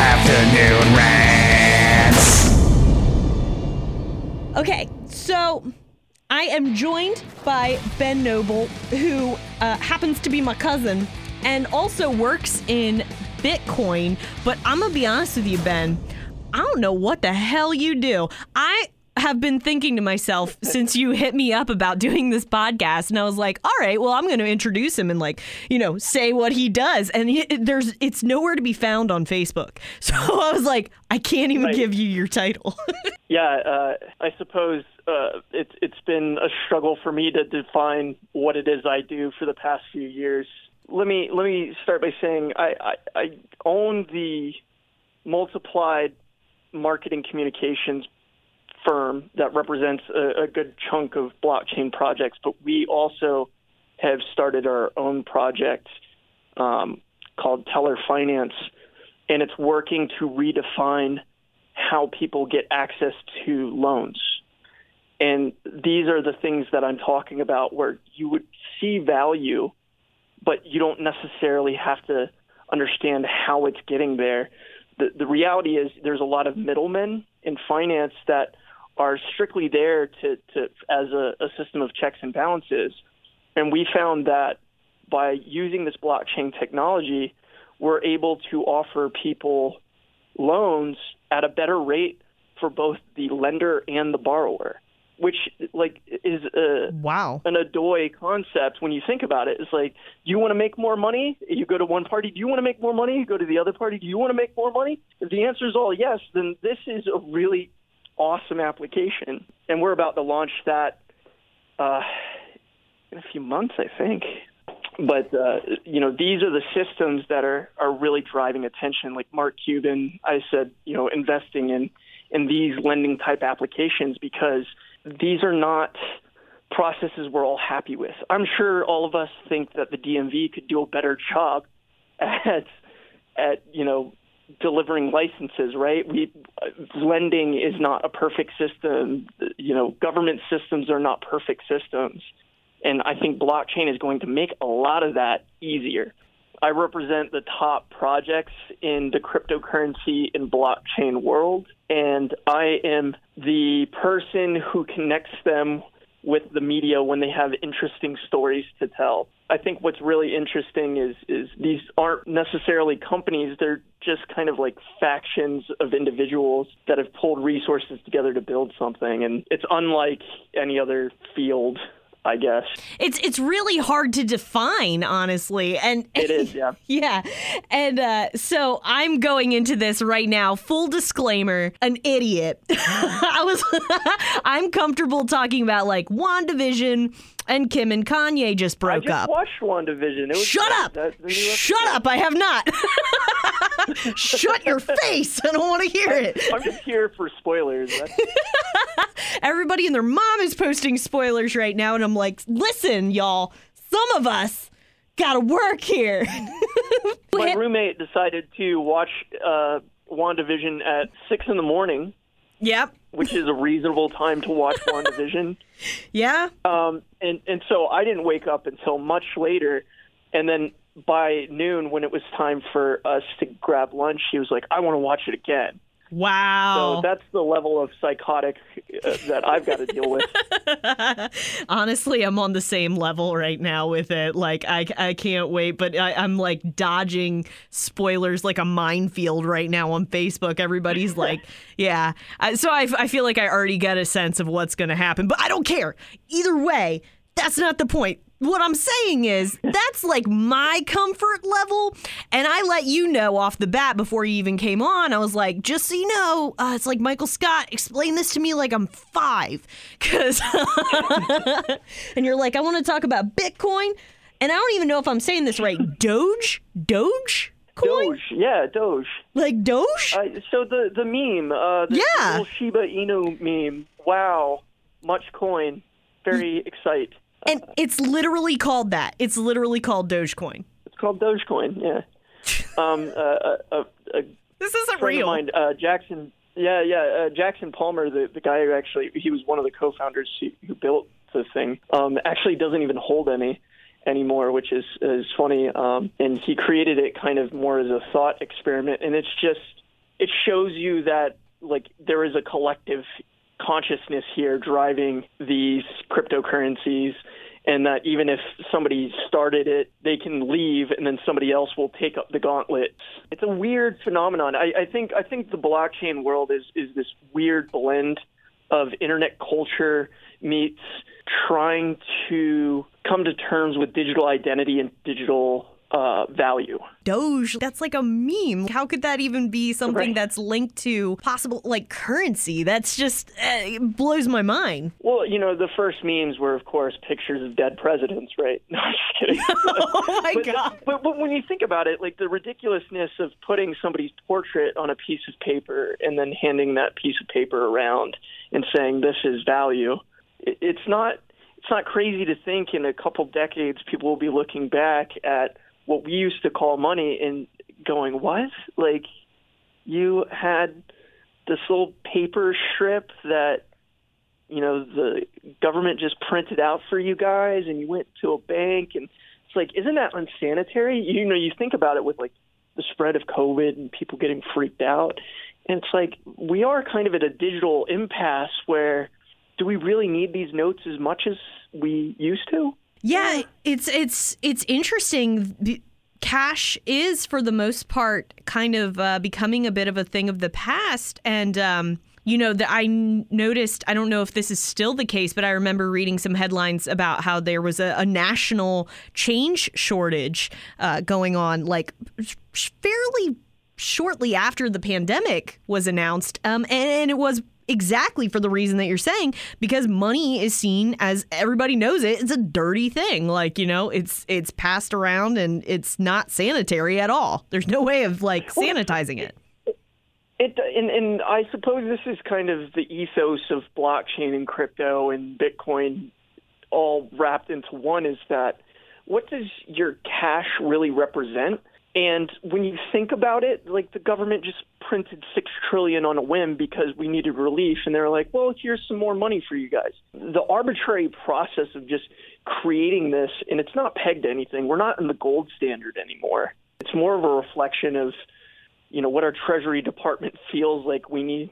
Afternoon rants. Okay, so I am joined by Ben Noble, who uh, happens to be my cousin and also works in Bitcoin. But I'm gonna be honest with you, Ben. I don't know what the hell you do. I have been thinking to myself since you hit me up about doing this podcast and I was like, "All right, well, I'm going to introduce him and like, you know, say what he does." And he, there's it's nowhere to be found on Facebook. So I was like, "I can't even Right. give you your title." Yeah, uh, I suppose uh, it's it's been a struggle for me to define what it is I do for the past few years. Let me let me start by saying I, I, I own the multiplied marketing communications firm that represents a, a good chunk of blockchain projects, but we also have started our own project um, called Teller Finance, and it's working to redefine how people get access to loans. And these are the things that I'm talking about where you would see value, but you don't necessarily have to understand how it's getting there. The, the reality is there's a lot of middlemen in finance that are strictly there to, to as a, a system of checks and balances. And we found that by using this blockchain technology, we're able to offer people loans at a better rate for both the lender and the borrower, which like is a wow. an adoy concept when you think about it. It's like do you want to make more money, you go to one party. Do you want to make more money? You go to the other party. Do you want to make more money? If the answer is all yes, then this is a really awesome application, and we're about to launch that uh, in a few months, I think. But uh, you know, these are the systems that are are really driving attention. Like Mark Cuban, I said, you know, investing in in these lending type applications because these are not processes we're all happy with. I'm sure all of us think that the DMV could do a better job at at you know delivering licenses, right? We lending is not a perfect system. You know, government systems are not perfect systems. And I think blockchain is going to make a lot of that easier. I represent the top projects in the cryptocurrency and blockchain world, and I am the person who connects them with the media when they have interesting stories to tell. I think what's really interesting is is these aren't necessarily companies, they're just kind of like factions of individuals that have pulled resources together to build something and it's unlike any other field I guess. It's it's really hard to define, honestly. And It is, yeah. yeah. And uh, so I'm going into this right now. Full disclaimer: an idiot. I was. I'm comfortable talking about like WandaVision and Kim and Kanye just broke I just up. watched WandaVision. It was Shut up! That- Shut up! I have not. Shut your face! I don't want to hear it. I'm just here for spoilers. Everybody and their mom is posting spoilers right now, and I'm like, listen, y'all. Some of us gotta work here. my roommate decided to watch uh, WandaVision at six in the morning, yep. Which is a reasonable time to watch WandaVision. Yeah. Um, and and so I didn't wake up until much later, and then by noon, when it was time for us to grab lunch, he was like, "I want to watch it again." Wow. So that's the level of psychotic uh, that I've got to deal with. Honestly, I'm on the same level right now with it. Like, I, I can't wait, but I, I'm like dodging spoilers like a minefield right now on Facebook. Everybody's like, yeah. I, so I, I feel like I already get a sense of what's going to happen, but I don't care. Either way, that's not the point. What I'm saying is that's like my comfort level, and I let you know off the bat before you even came on. I was like, just so you know, uh, it's like Michael Scott explain this to me like I'm five, because and you're like, I want to talk about Bitcoin, and I don't even know if I'm saying this right. Doge, Doge, coin, Doge, yeah, Doge. like Doge. Uh, so the the meme, uh, the Yeah. little Shiba Inu meme. Wow, much coin, very excite. And it's literally called that. It's literally called Dogecoin. It's called Dogecoin. Yeah. Um, uh, a, a, a This isn't real. of mine, uh, Jackson. Yeah, yeah, uh, Jackson Palmer, the the guy who actually he was one of the co-founders who, who built the thing. Um, actually doesn't even hold any anymore, which is is funny. Um, and he created it kind of more as a thought experiment, and it's just it shows you that like there is a collective consciousness here driving these cryptocurrencies and that even if somebody started it, they can leave, and then somebody else will take up the gauntlet. It's a weird phenomenon. I, I think I think the blockchain world is is this weird blend of internet culture meets trying to come to terms with digital identity and digital uh, value. Doge, that's like a meme. How could that even be something Right. that's linked to possible like currency? That's just uh, it blows my mind. Well, you know, the first memes were, of course, pictures of dead presidents, right? No, I'm just kidding. oh my but, god. but, but when you think about it, like the ridiculousness of putting somebody's portrait on a piece of paper and then handing that piece of paper around and saying this is value, it, it's not it's not crazy to think in a couple decades people will be looking back at what we used to call money and going, what? Like you had this little paper strip that you know the government just printed out for you guys and you went to a bank and it's like isn't that unsanitary? You know you think about it with like the spread of covid and people getting freaked out. And it's like we are kind of at a digital impasse where do we really need these notes as much as we used to Yeah, it's it's it's interesting. The- Cash is, for the most part, kind of uh, becoming a bit of a thing of the past, and um, you know that I noticed. I don't know if this is still the case, but I remember reading some headlines about how there was a, a national change shortage uh, going on, like fairly shortly after the pandemic was announced, um, and, and it was exactly for the reason that you're saying because money is seen as everybody knows it it's a dirty thing. Like you know it's it's passed around and it's not sanitary at all. There's no way of like sanitizing it. It and, and I suppose this is kind of the ethos of blockchain and crypto and Bitcoin all wrapped into one is that what does your cash really represent? And when you think about it, like the government just printed six trillion on a whim because we needed relief, and they're like, "Well, here's some more money for you guys." The arbitrary process of just creating this, and it's not pegged to anything. We're not in the gold standard anymore. It's more of a reflection of, you know, what our Treasury Department feels like we need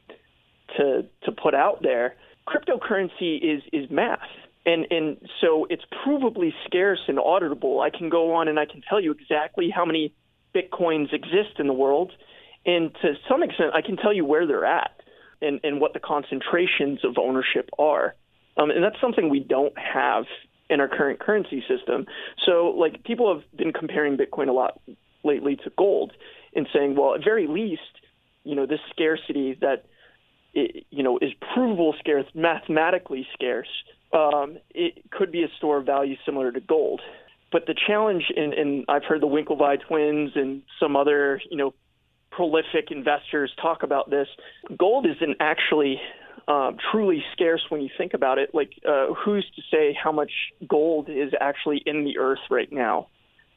to to put out there. Cryptocurrency is is math. And and so it's provably scarce and auditable. I can go on and I can tell you exactly how many bitcoins exist in the world, and to some extent, I can tell you where they're at and and what the concentrations of ownership are. Um, and that's something we don't have in our current currency system. So, like, people have been comparing Bitcoin a lot lately to gold and saying, well, at very least, you know, this scarcity that it, you know is provable scarce, mathematically scarce, um, it could be a store of value similar to gold. But the challenge, and, and I've heard the Winklevi twins and some other, you know, prolific investors talk about this. Gold isn't actually um, truly scarce when you think about it. Like, uh, who's to say how much gold is actually in the earth right now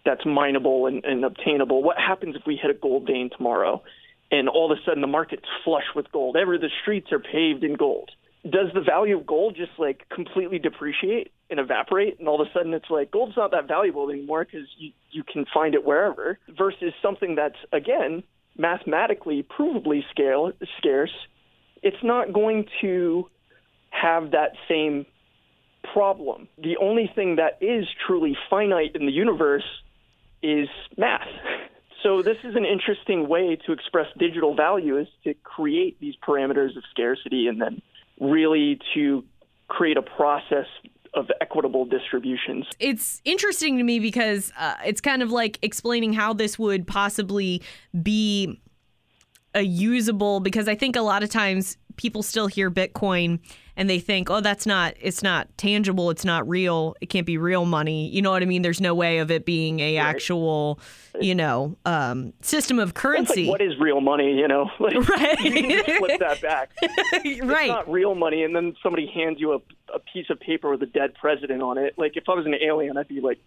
that's mineable and, and obtainable? What happens if we hit a gold vein tomorrow and all of a sudden the market's flush with gold? Ever the streets are paved in gold. Does the value of gold just like completely depreciate and evaporate, and all of a sudden it's like gold's not that valuable anymore because you you can find it wherever, versus something that's again mathematically provably scale, scarce, it's not going to have that same problem. The only thing that is truly finite in the universe is math. So this is an interesting way to express digital value is to create these parameters of scarcity and then really to create a process of equitable distributions. it's interesting to me because uh, it's kind of like explaining how this would possibly be a usable because I think a lot of times people still hear Bitcoin and they think, oh, that's not, it's not tangible, it's not real, it can't be real money. You know what I mean? There's no way of it being a actual, you know, um, system of currency. like what is real money, you know? Like, Right. you flip that back. It's right. not real money and then somebody hands you a, a piece of paper with a dead president on it. Like if I was an alien, I'd be like,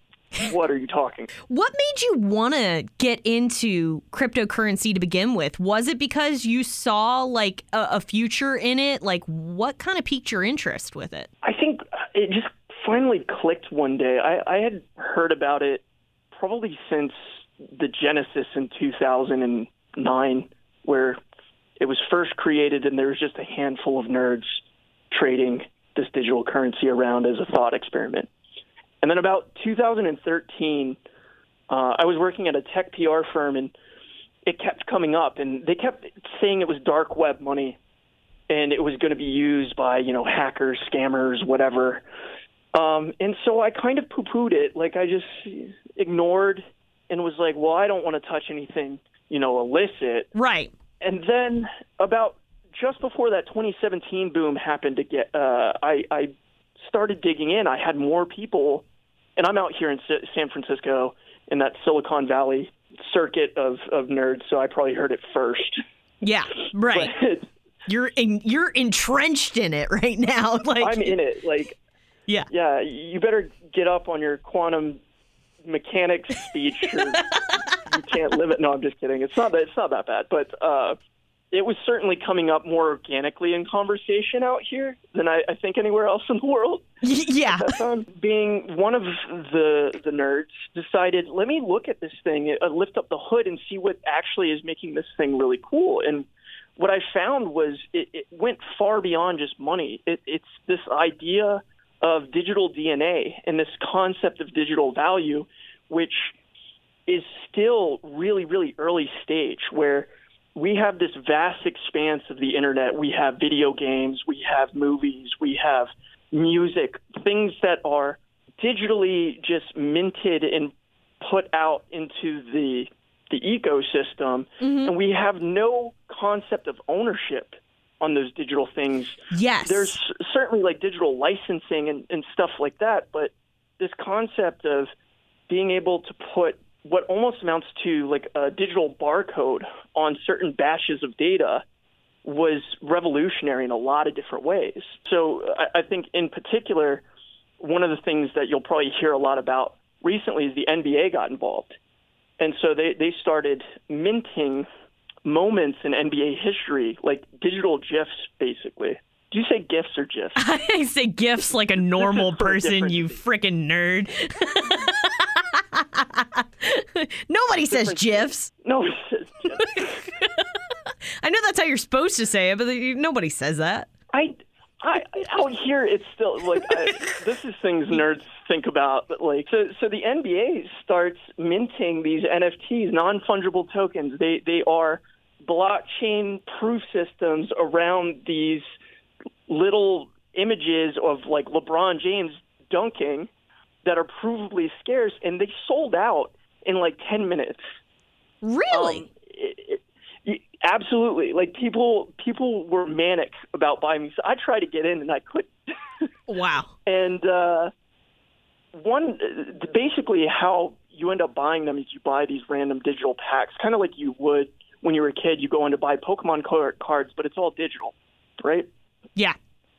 what are you talking? What made you want to get into cryptocurrency to begin with? Was it because you saw like a, a future in it? Like, what kind of piqued your interest with it? I think uh, it just finally clicked one day. I, I had heard about it probably since the Genesis in 2009, where it was first created, and there was just a handful of nerds trading this digital currency around as a thought experiment. And then about 2013, uh, I was working at a tech PR firm, and it kept coming up, and they kept saying it was dark web money, and it was going to be used by you know hackers, scammers, whatever. Um, and so I kind of poo-pooed it, like I just ignored and was like, well, I don't want to touch anything, you know, illicit. Right. And then about just before that 2017 boom happened to get, uh, I, I started digging in. I had more people, and I'm out here in San Francisco in that Silicon Valley circuit of, of nerds, so I probably heard it first. Yeah. Right. But you're in, you're entrenched in it right now. Like I'm in it. Like, yeah. yeah, you better get up on your quantum mechanics speech. Or you can't live it. No, I'm just kidding. It's not that. It's not that bad. But uh, it was certainly coming up more organically in conversation out here than I, I think anywhere else in the world. Yeah. Um, being one of the the nerds, decided let me look at this thing, uh, lift up the hood, and see what actually is making this thing really cool. And what I found was it, it went far beyond just money. It, it's this idea of digital DNA and this concept of digital value, which is still really, really early stage where we have this vast expanse of the internet. We have video games, we have movies, we have music, things that are digitally just minted and put out into the the ecosystem, mm-hmm. and we have no concept of ownership on those digital things. Yes. There's certainly like digital licensing and, and stuff like that, but this concept of being able to put what almost amounts to like a digital barcode on certain batches of data was revolutionary in a lot of different ways. So I, I think in particular, one of the things that you'll probably hear a lot about recently is the NBA got involved. And so they, they started minting moments in NBA history, like digital GIFs, basically. Do you say GIFs or GIFs? I say gifts like a normal person, you freaking nerd. Nobody says gifs. No, says GIFs. I know that's how you're supposed to say it, but nobody says that. I, I out here it's still like I, this is things nerds think about. But like so, so the NBA starts minting these NFTs, non fungible tokens. They they are blockchain proof systems around these little images of like LeBron James dunking that are provably scarce, and they sold out in like ten minutes. Really? Um, it, it, absolutely. Like people, people were manic about buying So I tried to get in and I couldn't. wow. and uh, one, basically, how you end up buying them is you buy these random digital packs, kind of like you would when you were a kid. You go in to buy Pokemon car- cards, but it's all digital, right? Yeah.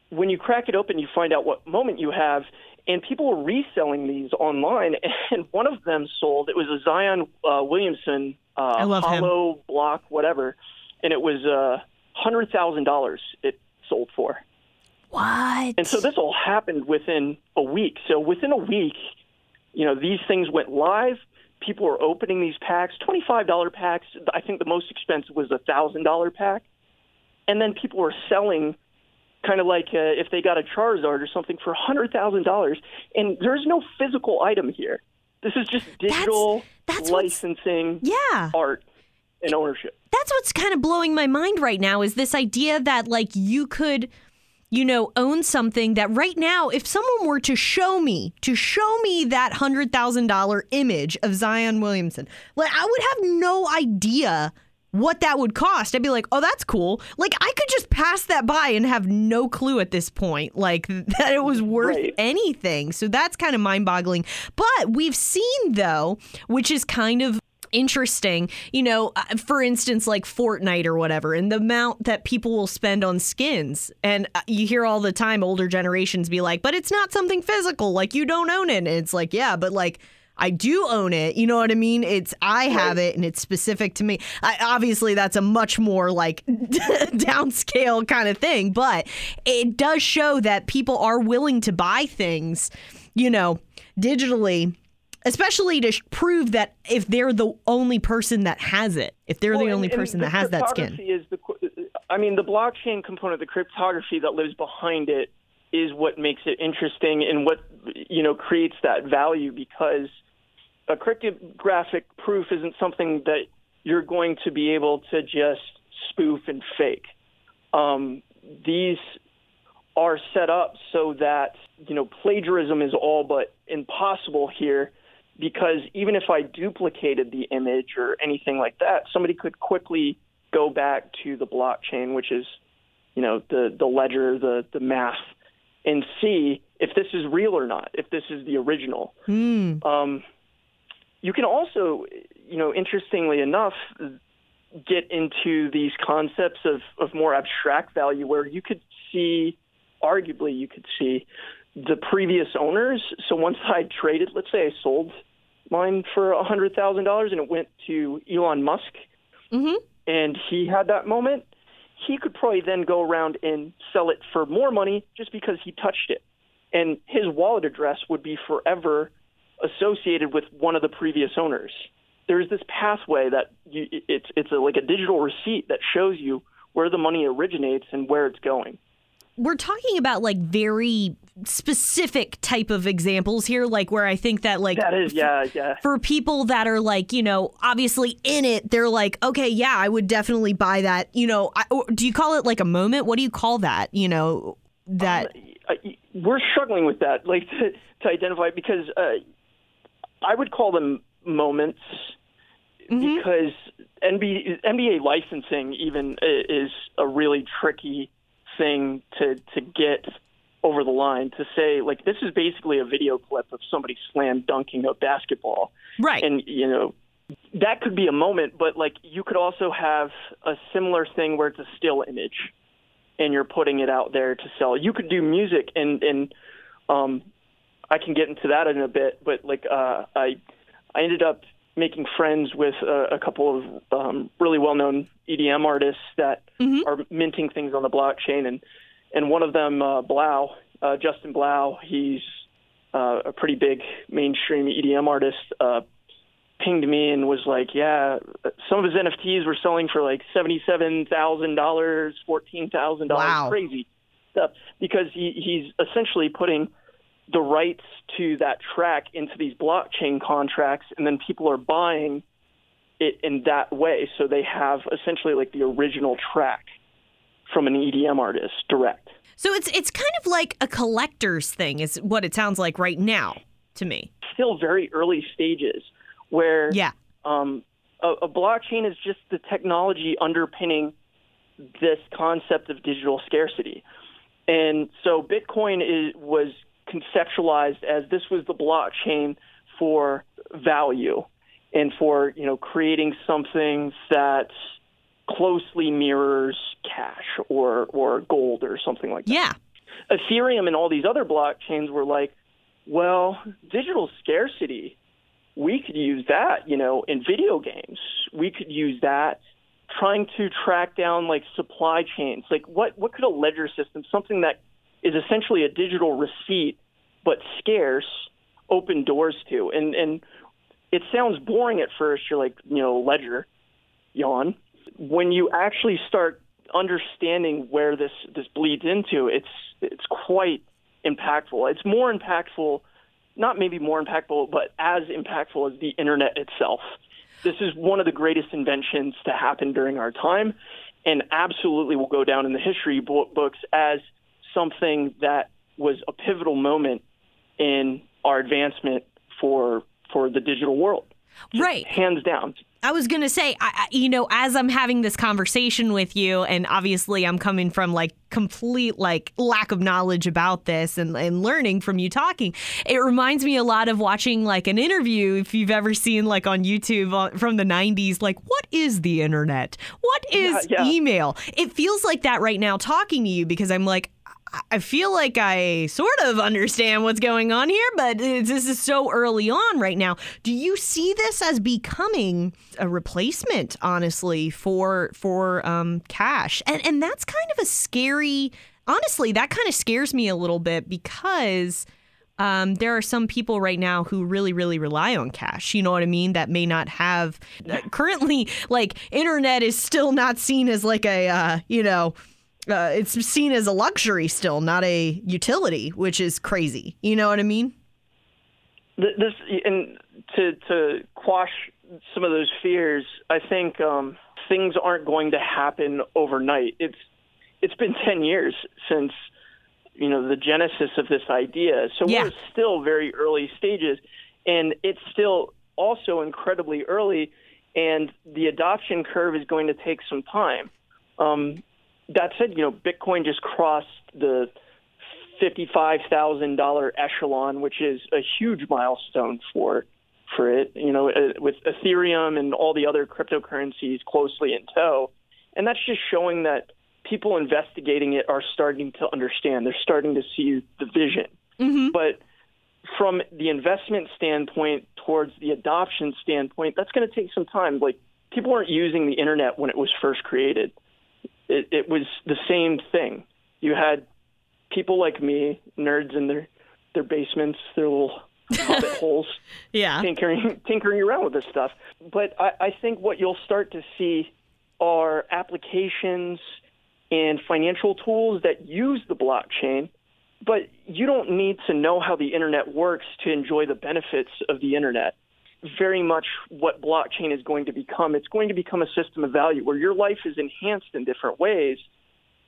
when you crack it open, you find out what moment you have, and people were reselling these online. And one of them sold. It was a Zion uh, Williamson uh, love him. hollow block, whatever, and it was uh, hundred thousand dollars. It sold for. What? And so this all happened within a week. So within a week, you know, these things went live. People were opening these packs, twenty-five dollar packs. I think the most expensive was a thousand dollar pack, and then people were selling, kind of like uh, if they got a Charizard or something for hundred thousand dollars. And there's no physical item here. This is just digital that's what's- licensing, yeah. art, and ownership. that's what's kind of blowing my mind right now is this idea that like you could you know own something that right now if someone were to show me to show me that $100,000 image of Zion Williamson like I would have no idea what that would cost. I'd be like, "Oh, that's cool." Like I could just pass that by and have no clue at this point like that it was worth Right. anything. So that's kind of mind-boggling. But we've seen though, which is kind of interesting. You know, uh, for instance, like Fortnite or whatever, and the amount that people will spend on skins. And uh, you hear all the time older generations be like, but it's not something physical. Like, you don't own it. And it's like, yeah, but like, I do own it. You know what I mean? It's I have it and it's specific to me. I, obviously, that's a much more like downscale kind of thing, but it does show that people are willing to buy things, you know, digitally especially to sh- prove that if they're the only person that has it, if they're Well, the only and- and person the that has that skin. Is the, uh, I mean, the blockchain component, the cryptography that lives behind it, is what makes it interesting and what you know creates that value because a cryptographic proof isn't something that you're going to be able to just spoof and fake. Um, these are set up so that you know plagiarism is all but impossible here because even if I duplicated the image or anything like that, somebody could quickly go back to the blockchain, which is you know the the ledger, the the math, and see if this is real or not, if this is the original. Um, you can also, you know, interestingly enough, get into these concepts of, of more abstract value where you could see, arguably, you could see the previous owners. So once I traded, let's say I sold mine for a $100,000 and it went to Elon Musk mm-hmm. and he had that moment, he could probably then go around and sell it for more money just because he touched it. And his wallet address would be forever associated with one of the previous owners. There's this pathway that you, it's it's a, like a digital receipt that shows you where the money originates and where it's going. we're talking about like very specific type of examples here like where i think that like That is, yeah, yeah. for people that are like you know obviously in it they're like okay yeah i would definitely buy that you know I, or do you call it like a moment what do you call that you know that I- we're struggling with that, like to, to identify because uh, I would call them moments because NBA, NBA licensing even is a really tricky thing to to get over the line to say like this is basically a video clip of somebody slam dunking a basketball. Right. And you know that could be a moment but like you could also have a similar thing where it's a still image and you're putting it out there to sell. You could do music and and um i can get into that in a bit but like uh i i ended up making friends with a, a couple of um really well known edm artists that are minting things on the blockchain and and one of them uh 3LAU uh justin blau he's uh, a pretty big mainstream edm artist uh pinged me and was like, "Yeah, some of his NFTs were selling for like seventy-seven thousand dollars, fourteen thousand Wow. dollars, crazy stuff." Because he, he's essentially putting the rights to that track into these blockchain contracts, and then people are buying it in that way. So they have essentially like the original track from an EDM artist direct. so it's it's kind of like a collector's thing is what it sounds like right now to me Still very early stages where yeah um, a, a blockchain is just the technology underpinning this concept of digital scarcity. And so Bitcoin is, was conceptualized as this was the blockchain for value and for you know creating something that closely mirrors cash or or gold or something like that. yeah Ethereum and all these other blockchains were like, well, digital scarcity, we could use that, you know, in video games. We could use that trying to track down like supply chains. Like what what could a ledger system, something that is essentially a digital receipt but scarce, open doors to? And and it sounds boring at first. You're like, you know, ledger, yawn. When you actually start understanding where this this bleeds into, it's it's quite impactful. It's more impactful, not maybe more impactful, but as impactful as the internet itself. This is one of the greatest inventions to happen during our time, and absolutely will go down in the history books as something that was a pivotal moment in our advancement for for the digital world. right Hands down. I was gonna say, I, I- you know, as I'm having this conversation with you, and obviously I'm coming from like complete like lack of knowledge about this and, and learning from you talking. It reminds me a lot of watching like an interview, if you've ever seen like on YouTube uh, from the '90s, like what is the internet? What is Yeah, yeah. email? It feels like that right now talking to you because I'm like. I- feel like I sort of understand what's going on here, but this is so early on right now. Do you see this as becoming a replacement, honestly, for for um, cash? And and that's kind of a scary. Honestly, that kind of scares me a little bit because um, there are some people right now who really, really rely on cash. You know what I mean? That may not have uh, currently, like, internet is still not seen as like a, uh, you know, uh, it's seen as a luxury still, not a utility, which is crazy. You know what I mean? This and to to quash some of those fears, I think um, things aren't going to happen overnight. It's it's been ten years since you know the genesis of this idea, so Yeah. we're still very early stages, and it's still also incredibly early, and the adoption curve is going to take some time. Um, that said, you know, Bitcoin just crossed the fifty-five thousand dollar echelon, which is a huge milestone for for it. You know, uh, with Ethereum and all the other cryptocurrencies closely in tow, and that's just showing that people investigating it are starting to understand. They're starting to see the vision. But from the investment standpoint towards the adoption standpoint, that's going to take some time. Like people weren't using the internet when it was first created. It, it was the same thing. You had people like me, nerds in their their basements, their little hobbit holes, Yeah. tinkering tinkering around with this stuff. But I, I think what you'll start to see are applications and financial tools that use the blockchain. But you don't need to know how the internet works to enjoy the benefits of the internet. Very much what blockchain is going to become. It's going to become a system of value where your life is enhanced in different ways,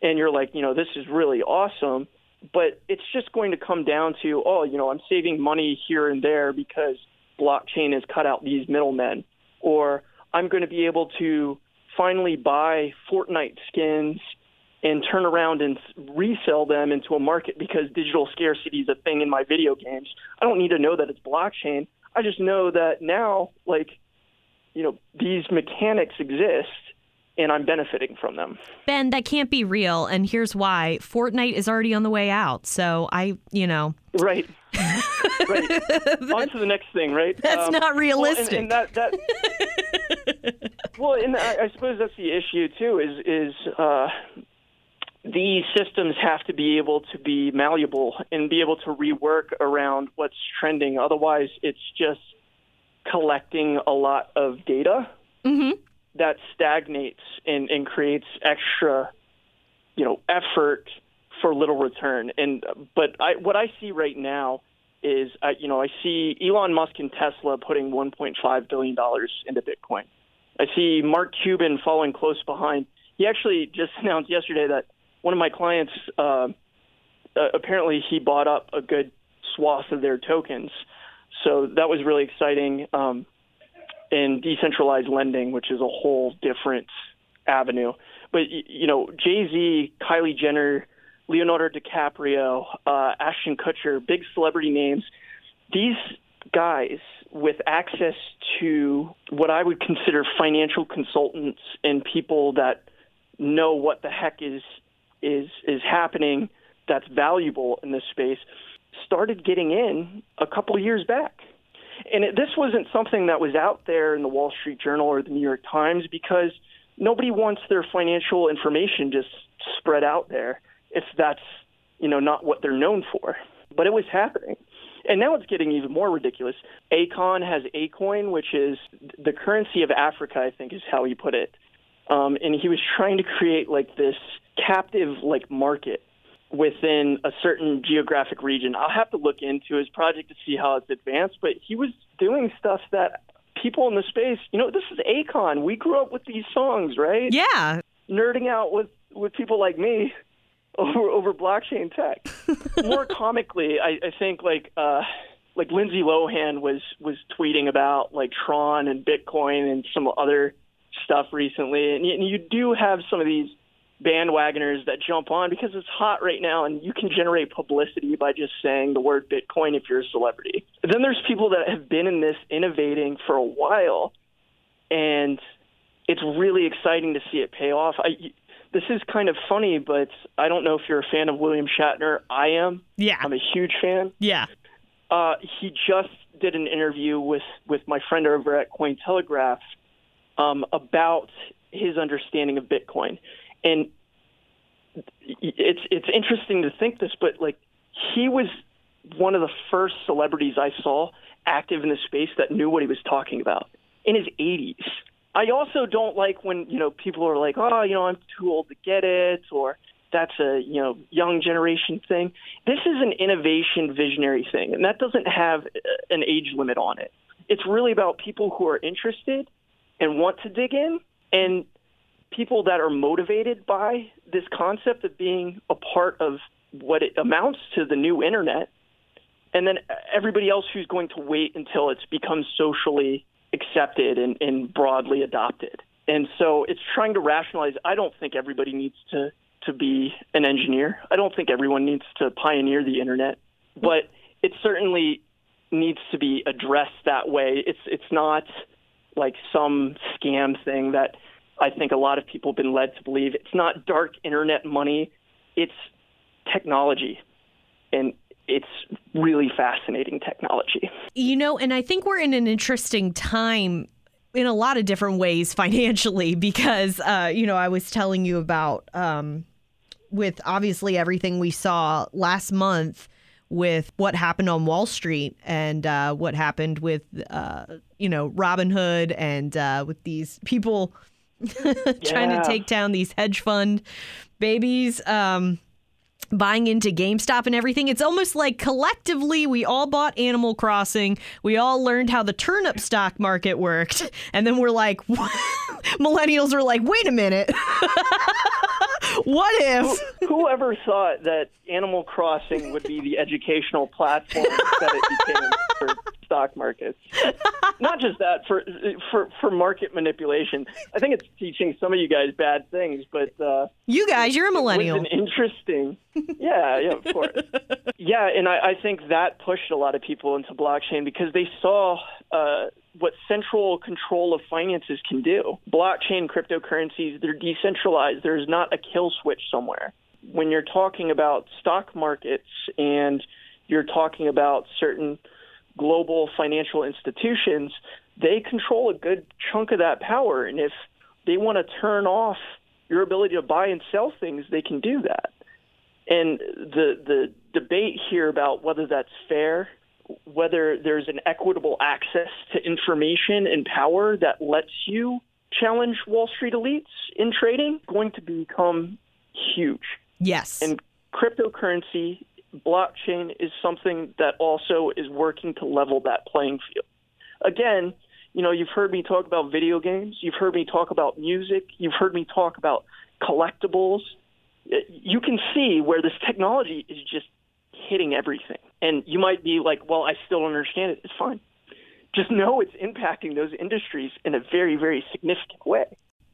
and you're like, you know, this is really awesome. But it's just going to come down to, oh, you know, I'm saving money here and there because blockchain has cut out these middlemen, or I'm going to be able to finally buy Fortnite skins and turn around and resell them into a market because digital scarcity is a thing in my video games. I don't need to know that it's blockchain. I just know that now, like, you know, these mechanics exist and I'm benefiting from them. Ben, that can't be real. And here's why Fortnite is already on the way out. So I, you know, Right. right. On to the next thing, right? That's Um, not well, and- realistic. and, that, that, well, and I, I suppose that's the issue too. Is is uh, these systems have to be able to be malleable and be able to rework around what's trending. Otherwise, it's just collecting a lot of data mm-hmm. that stagnates and, and creates extra, you know, effort for little return. And but I, what I see right now is, I, you know, I see Elon Musk and Tesla putting 1.5 billion dollars into Bitcoin. I see Mark Cuban following close behind. He actually just announced yesterday that one of my clients, uh, uh, apparently, he bought up a good swath of their tokens. So that was really exciting. Um, in decentralized lending, which is a whole different avenue. But you know, Jay Z, Kylie Jenner, Leonardo DiCaprio, uh, Ashton Kutcher, big celebrity names. These guys with access to what I would consider financial consultants and people that know what the heck is is is happening that's valuable in this space started getting in a couple years back. And it, this wasn't something that was out there in the Wall Street Journal or the New York Times because nobody wants their financial information just spread out there if that's you know not what they're known for. But it was happening. And now it's getting even more ridiculous. Akon has Akoin, which is the currency of Africa, I think is how he put it. Um, and he was trying to create like this captive like market within a certain geographic region. I'll have to look into his project to see how it's advanced, but he was doing stuff that people in the space, you know, this is Akon. We grew up with these songs, right? yeah. Nerding out with with people like me over over blockchain tech. More comically, I, I think like uh like Lindsay Lohan was was tweeting about like Tron and Bitcoin and some other stuff recently, and you, and you do have some of these bandwagoners that jump on because it's hot right now and you can generate publicity by just saying the word Bitcoin if you're a celebrity. Then there's people that have been in this innovating for a while and it's really exciting to see it pay off. I, this is kind of funny, but I don't know if you're a fan of William Shatner. I am. Yeah. I'm a huge fan. Yeah. Uh, he just did an interview with, with my friend over at Cointelegraph um, about his understanding of Bitcoin, and it's it's interesting to think this, but like he was one of the first celebrities I saw active in the space that knew what he was talking about in his 80s. I also don't like when, you know, people are like, "Oh, you know, I'm too old to get it," or that's a, you know, young generation thing. This is an innovation visionary thing, and that doesn't have an age limit on it. It's really about people who are interested and want to dig in and people that are motivated by this concept of being a part of what it amounts to the new internet and then everybody else who's going to wait until it's become socially accepted and, and broadly adopted. And so it's trying to rationalize. I don't think everybody needs to to be an engineer. I don't think everyone needs to pioneer the internet, but it certainly needs to be addressed that way. It's it's not like some scam thing that I think a lot of people have been led to believe. It's not dark internet money. It's technology. And it's really fascinating technology. You know, and I think we're in an interesting time in a lot of different ways financially because, uh, you know, I was telling you about um, with obviously everything we saw last month with what happened on Wall Street and uh, what happened with, uh, you know, Robinhood and uh, with these people trying Yeah. to take down these hedge fund babies. Um, buying into GameStop and everything. It's almost like collectively we all bought Animal Crossing. We all learned how the turnip stock market worked. And then we're like, millennials are like, wait a minute. what if? Whoever thought that Animal Crossing would be the educational platform that it became for stock markets? Not just that for for for market manipulation. I think it's teaching some of you guys bad things, but uh, You guys, you're a millennial. interesting. Yeah, yeah, of course. Yeah, and I, I think that pushed a lot of people into blockchain because they saw uh, what central control of finances can do. Blockchain cryptocurrencies, they're decentralized. There's not a kill switch somewhere. When you're talking about stock markets and you're talking about certain global financial institutions, they control a good chunk of that power. And if they want to turn off your ability to buy and sell things, they can do that. And the the debate here about whether that's fair, whether there's an equitable access to information and power that lets you challenge Wall Street elites in trading, going to become huge. yes. And cryptocurrency, blockchain is something that also is working to level that playing field. Again, you know, you've heard me talk about video games, you've heard me talk about music, you've heard me talk about collectibles. You can see where this technology is just hitting everything. And you might be like, well, I still don't understand it. It's fine. Just know it's impacting those industries in a very, very significant way.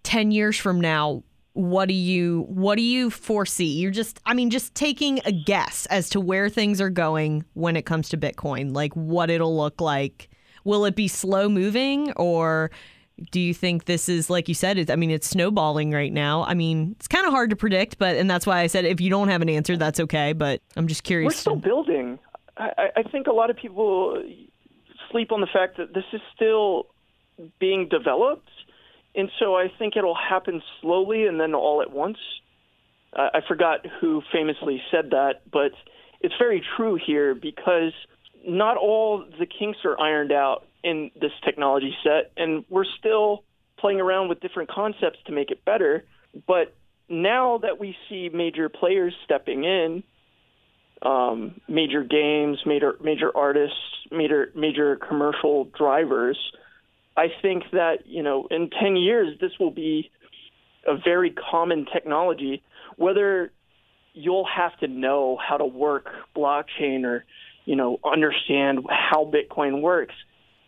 10 years from now what do you what do you foresee you're just i mean just taking a guess as to where things are going when it comes to bitcoin like what it'll look like will it be slow moving or do you think this is like you said it, i mean it's snowballing right now i mean it's kind of hard to predict but and that's why i said if you don't have an answer that's okay but i'm just curious We're still building. I, I- think a lot of people sleep on the fact that this is still being developed, and so I think it'll happen slowly and then all at once. Uh, I forgot who famously said that, but it's very true here because not all the kinks are ironed out in this technology set, and we're still playing around with different concepts to make it better. But now that we see major players stepping in, um, major games, major major artists, major major commercial drivers. I think that you know in ten years this will be a very common technology. Whether you'll have to know how to work blockchain or you know understand how Bitcoin works.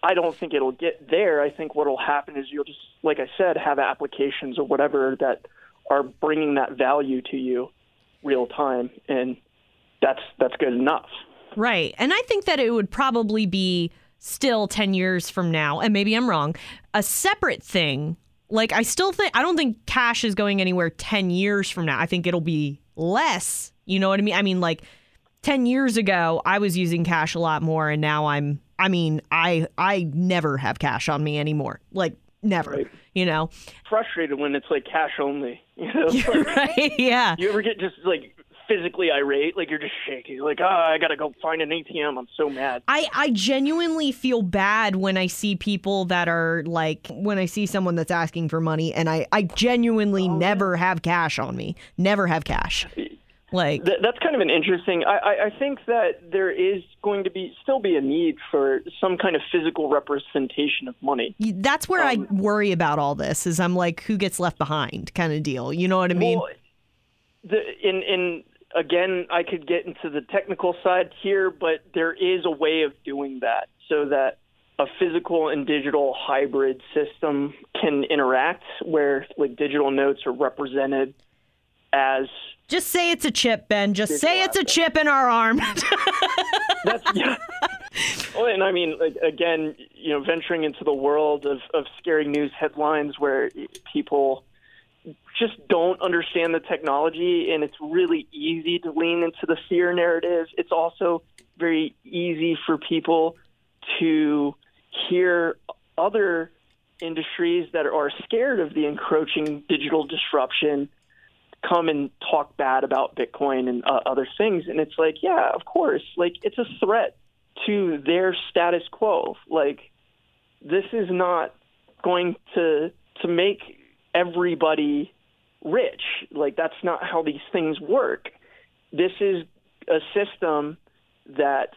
I don't think it'll get there. I think what will happen is you'll just, like I said, have applications or whatever that are bringing that value to you real time, and that's that's good enough. Right. And I think that it would probably be still 10 years from now, and maybe I'm wrong, a separate thing. Like, I still think, I don't think cash is going anywhere 10 years from now. I think it'll be less. You know what I mean? I mean, like, 10 years ago, I was using cash a lot more, and now I'm, I mean, I, I never have cash on me anymore. Like, never, Right. you know? Frustrated when it's like cash only. You know, like, right. Yeah. you ever get just like physically irate, like you're just shaking, like ah, I gotta go find an ATM. I'm so mad. I, I genuinely feel bad when I see people that are like when I see someone that's asking for money and I, I genuinely never have cash on me. Never have cash. Like Th- that's kind of an interesting. I, I, I think that there is going to be still be a need for some kind of physical representation of money. that's where I worry about all this is I'm like who gets left behind kind of deal. You know what I mean? Well, the, in in again, I could get into the technical side here, but there is a way of doing that so that a physical and digital hybrid system can interact, where like digital notes are represented as Just say it's a chip, Ben. Just say it's a chip in our arm. That's yeah. Well, and I mean, like, again, you know, venturing into the world of, of scary news headlines where people just don't understand the technology, and it's really easy to lean into the fear narrative. It's also very easy for people to hear other industries that are scared of the encroaching digital disruption come and talk bad about Bitcoin and uh, other things. And it's like, yeah, of course. Like, it's a threat to their status quo. Like, this is not going to to make everybody rich. Like, that's not how these things work. This is a system that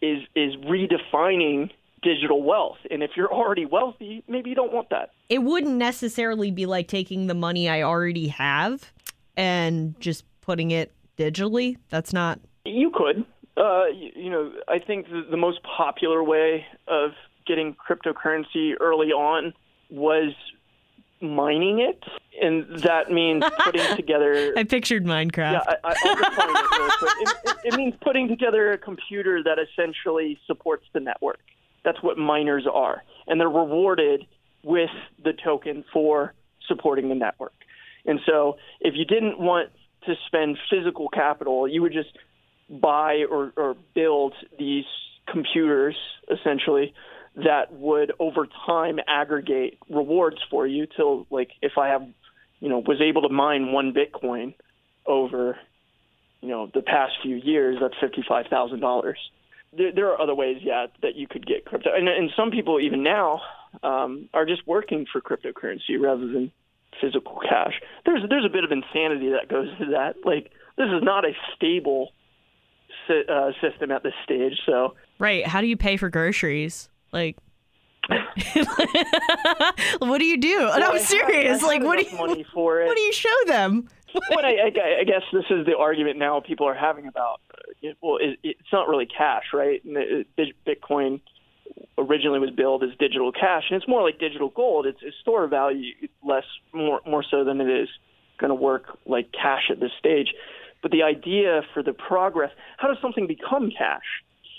is is redefining digital wealth. And if you're already wealthy, maybe you don't want that. it wouldn't necessarily be like taking the money I already have and just putting it digitally. That's not You could. Uh, you, you know, I think the, the most popular way of getting cryptocurrency early on was mining it, and that means putting together. I pictured Minecraft. Yeah, I, I- I'll define it real quick. It, it, it means putting together a computer that essentially supports the network. That's what miners are, and they're rewarded with the token for supporting the network. And so, if you didn't want to spend physical capital, you would just buy or, or build these computers essentially that would over time aggregate rewards for you till like if I have you know was able to mine one Bitcoin over you know the past few years that's fifty five thousand dollars. There, are other ways, yeah, that you could get crypto, and, and some people even now um, are just working for cryptocurrency rather than physical cash. There's there's a bit of insanity that goes to that. Like this is not a stable uh, system at this stage, so Right. How do you pay for groceries? Like what do you do? Well, I I'm serious. Like what do you money for it? what do you show them? Well, I, I, I guess this is the argument now people are having about. uh, well, it, it's not really cash, right? And it- it- Bitcoin originally was billed as digital cash, and it's more like digital gold. It's, it's store of value less, more, more so than it is going to work like cash at this stage. But the idea for the progress, how does something become cash?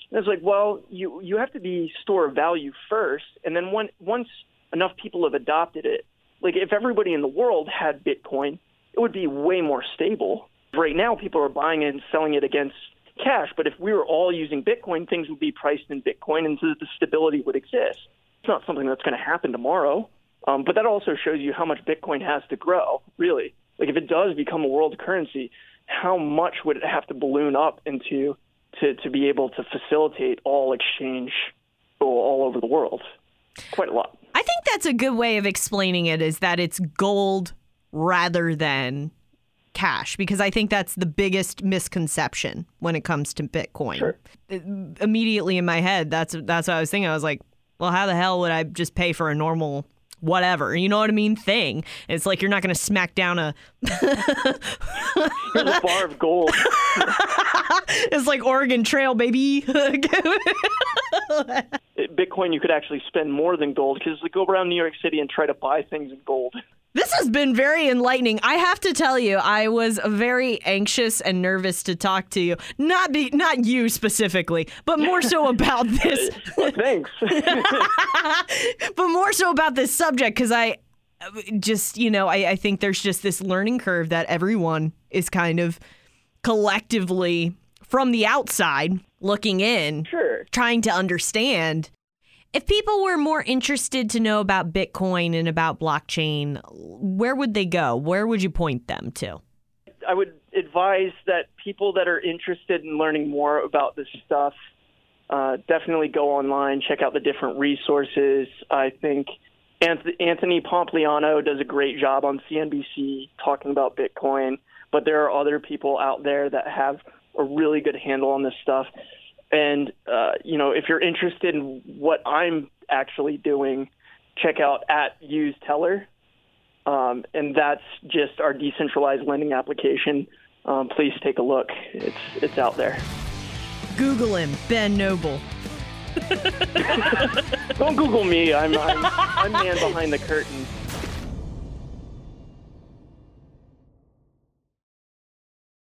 And it's like, well, you you have to be store of value first, and then once enough people have adopted it, like if everybody in the world had Bitcoin, it would be way more stable. Right now, people are buying it and selling it against cash, but if we were all using Bitcoin, things would be priced in Bitcoin, and so the stability would exist. It's not something that's going to happen tomorrow, um, but that also shows you how much Bitcoin has to grow. Really, like if it does become a world currency, how much would it have to balloon up into to to be able to facilitate all exchange all over the world? Quite a lot. I think that's a good way of explaining it is that it's gold rather than cash because I think that's the biggest misconception when it comes to Bitcoin. Sure. Immediately in my head, that's that's what I was thinking. I was like, well, how the hell would I just pay for a normal whatever, you know what I mean, thing? It's like you're not going to smack down a Here's a bar of gold. it's like Oregon Trail, baby. Bitcoin, you could actually spend more than gold because like, go around New York City and try to buy things in gold. This has been very enlightening. I have to tell you, I was very anxious and nervous to talk to you. Not be not you specifically, but more so about this Thanks. but more so about this subject because I just, you know, I, I think there's just this learning curve that everyone is kind of collectively from the outside looking in, sure. trying to understand. If people were more interested to know about Bitcoin and about blockchain, where would they go? Where would you point them to? I would advise that people that are interested in learning more about this stuff uh, definitely go online, check out the different resources. I think Anthony Pompliano does a great job on CNBC talking about Bitcoin, but there are other people out there that have a really good handle on this stuff. And uh, you know, if you're interested in what I'm actually doing, check out at Use Teller, um, and that's just our decentralized lending application. Um, please take a look; it's it's out there. Google him, Ben Noble. Don't Google me. I'm I'm, I'm man behind the curtain.